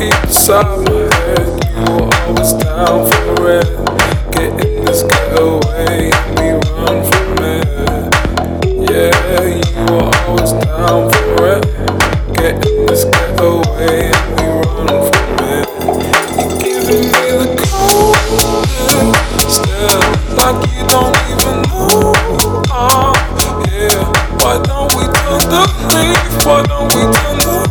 inside my head. You were always down for it. Get in this getaway and we run from it. Yeah, you were always down for it. Get in this getaway and we run from it. You're giving me the cold still, like you don't even know. Ah, yeah. Why don't we turn the leaf? Why don't we turn the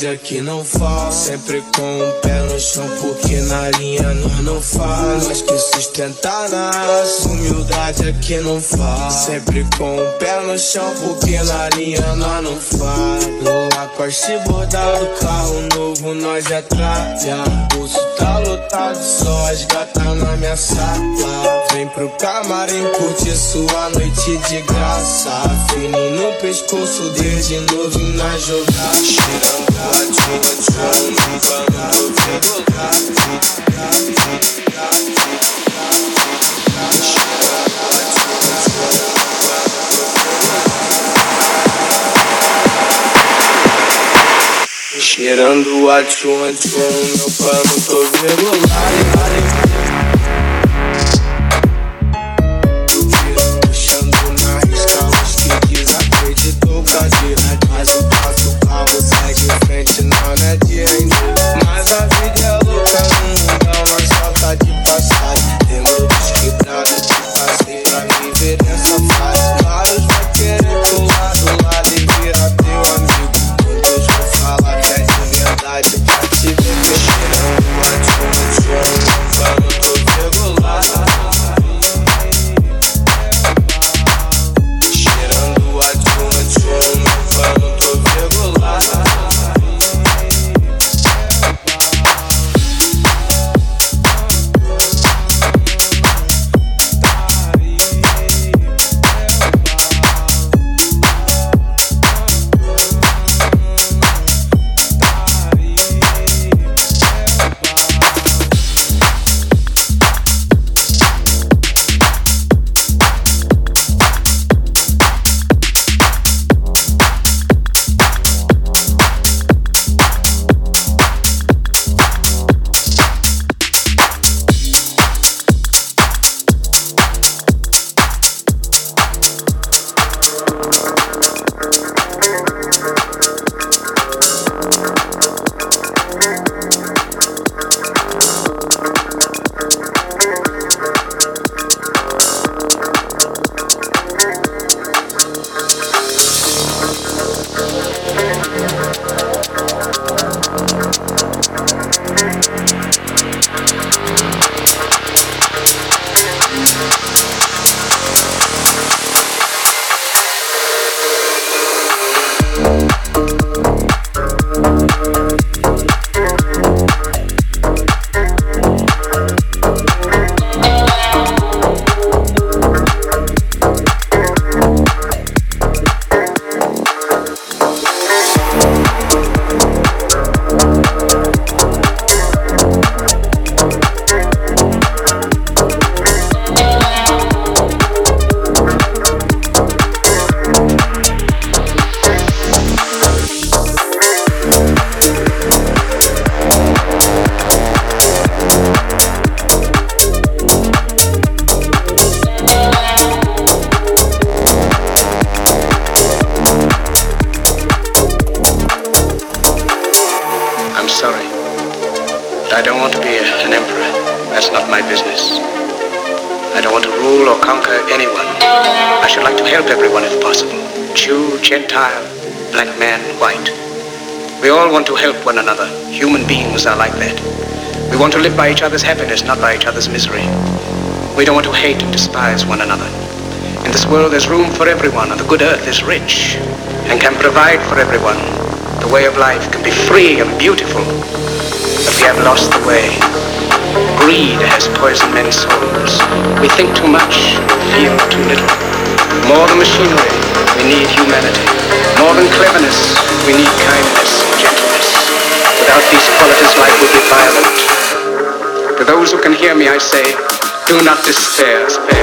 Humildade aqui não falta. Sempre com o um pé no chão, porque na linha nós não faz. Nós que sustentar raça. Humildade aqui não falta. Sempre com o um pé no chão, porque na linha nós não faz. No Lacoste bordado, carro novo, nós já traga. Pulso tá lotado, só as gatas na minha sala. Vem pro camarim, curte sua noite de graça. Fininho no pescoço, desde novo na jogada. Cheirando a tchum, tchum, meu pano tô regular. want by each other's happiness, not by each other's misery. We don't want to hate and despise one another. In this world there's room for everyone, and the good earth is rich and can provide for everyone. The way of life can be free and beautiful, but we have lost the way. Greed has poisoned men's souls. We think too much, feel too little. More than machinery, we need humanity. More than cleverness, we need kindness and gentleness. Without these qualities, life would be violent. To those who can hear me, I say, do not despair.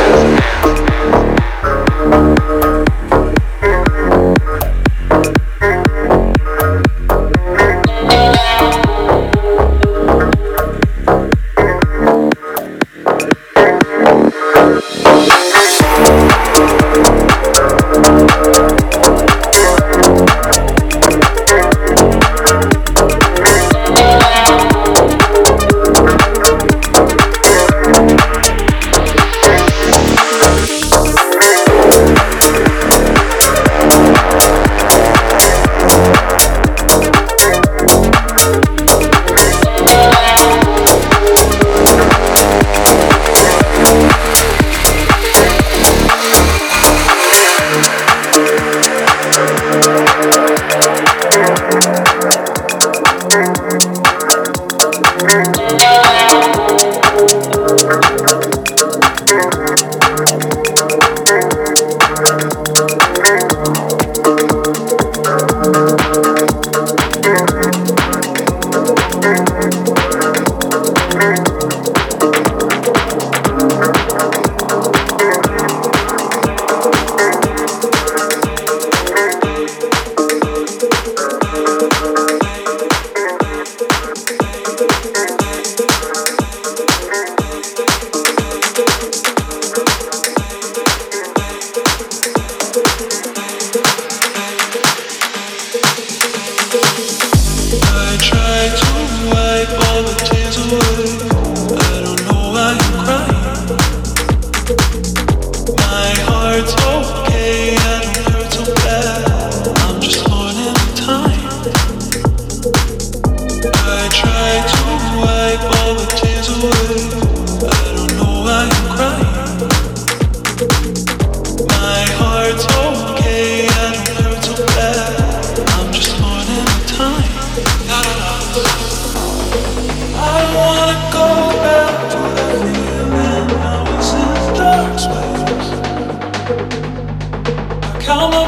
Me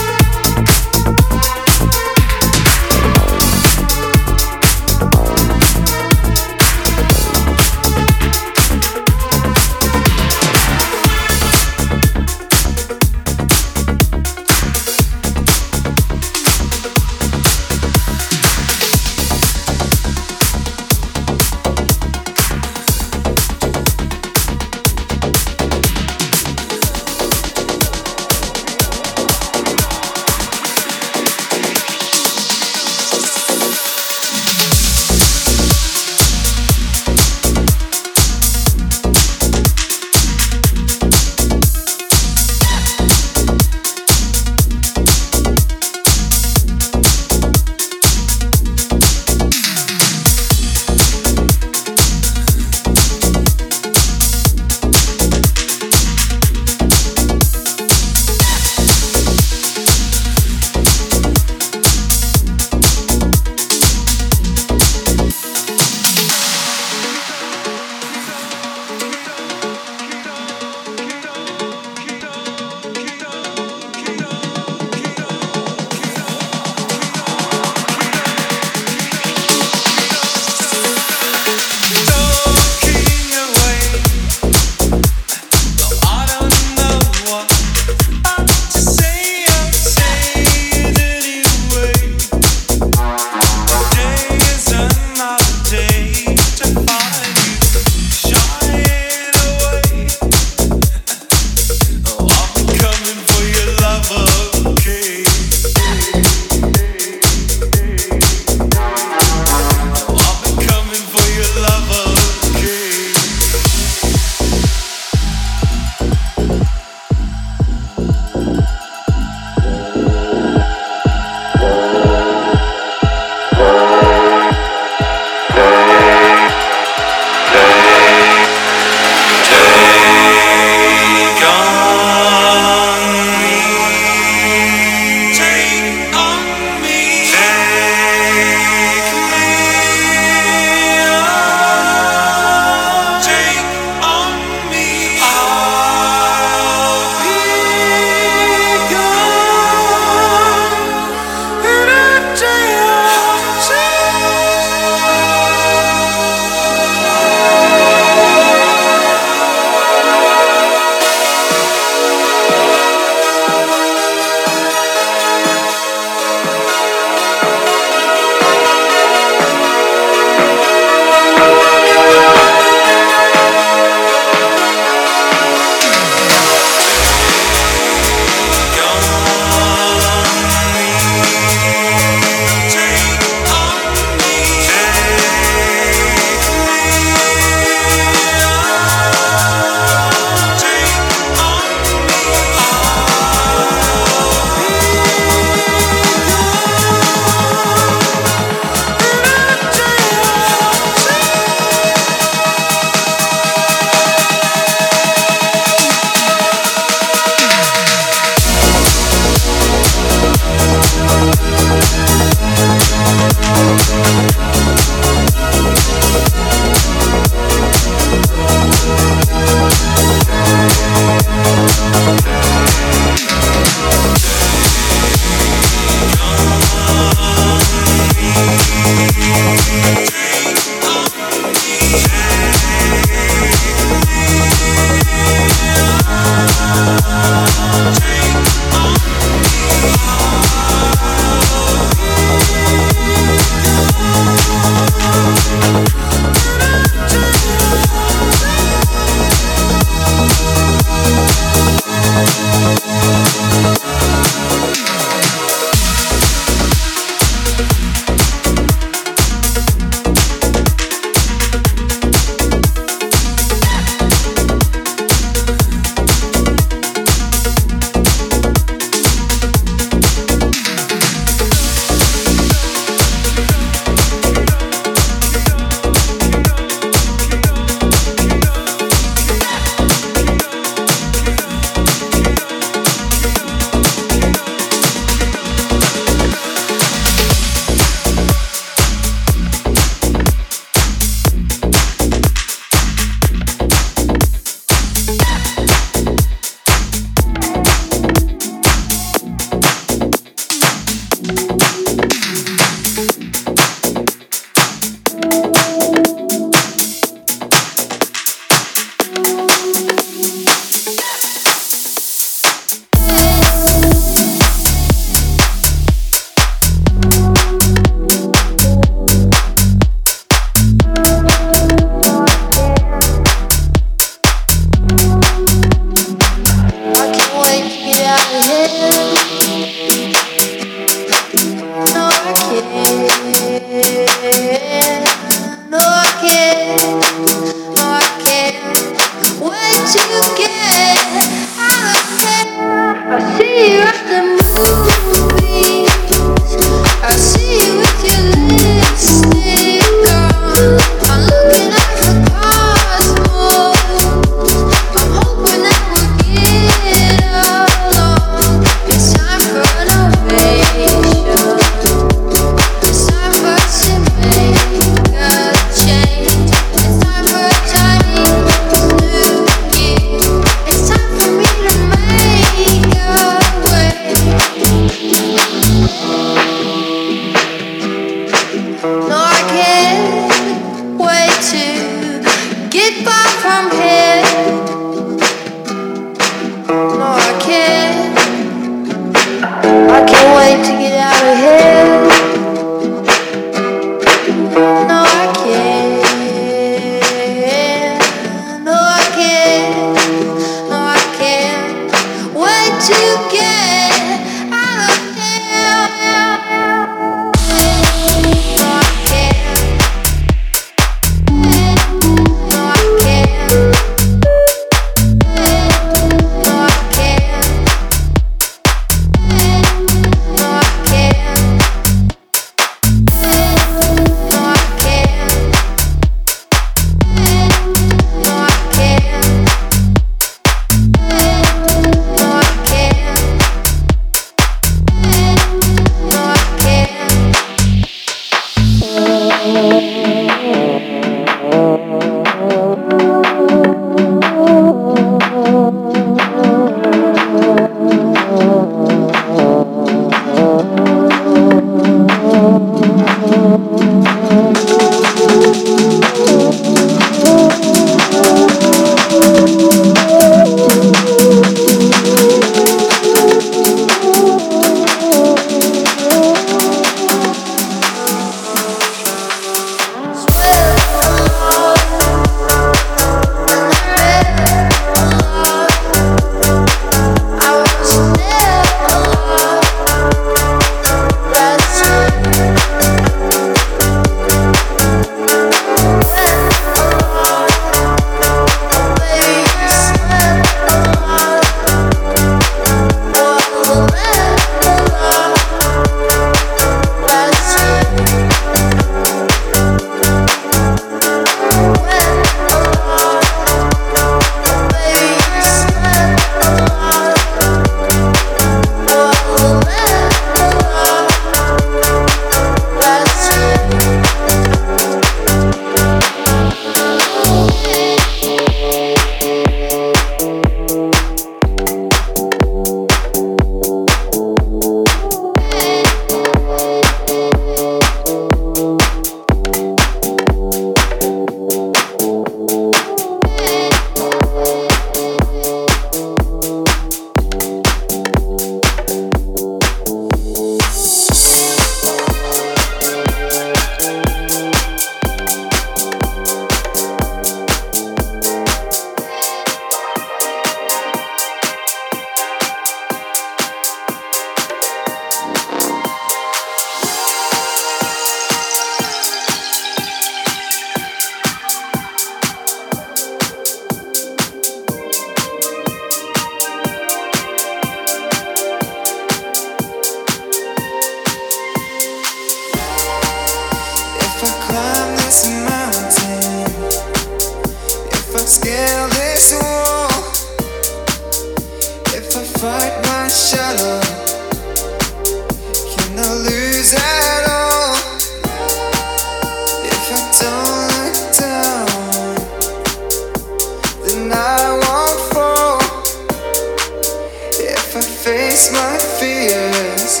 face my fears.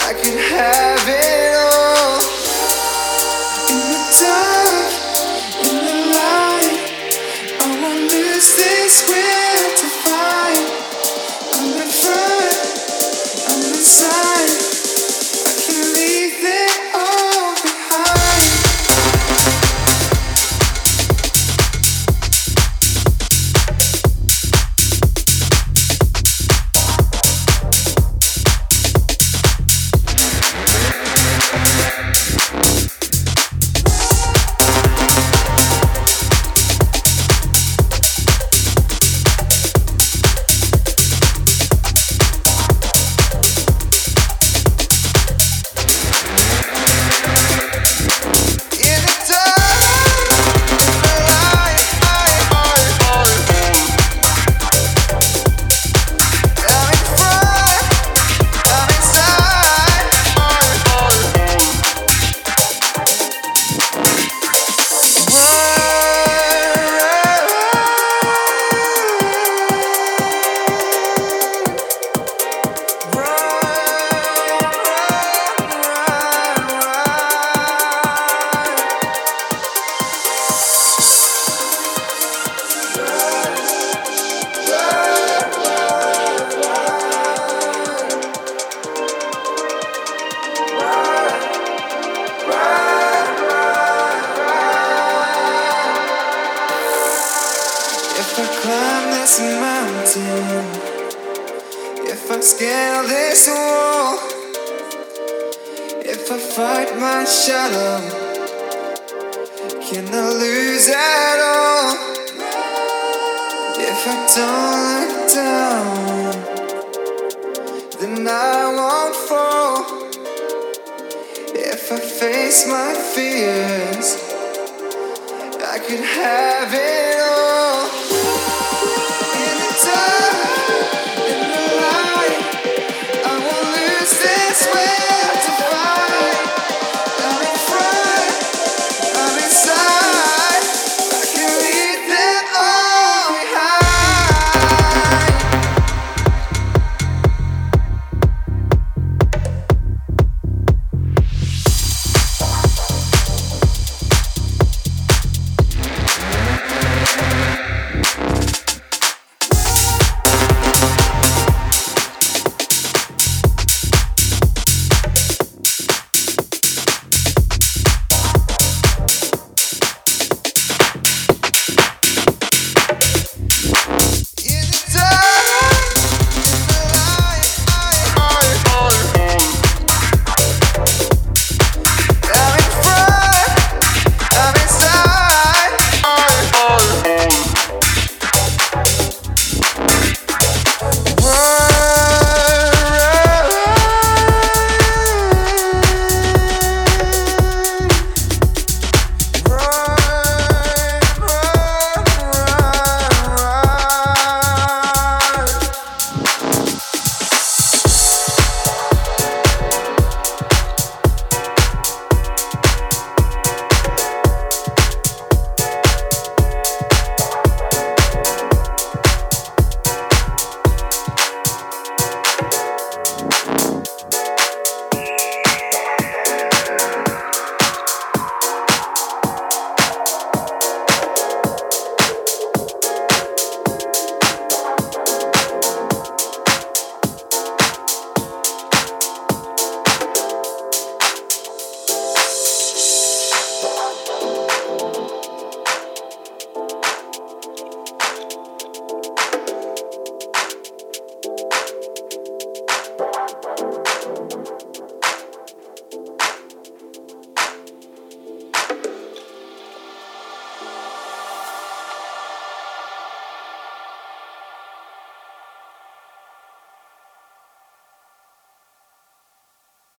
I could have it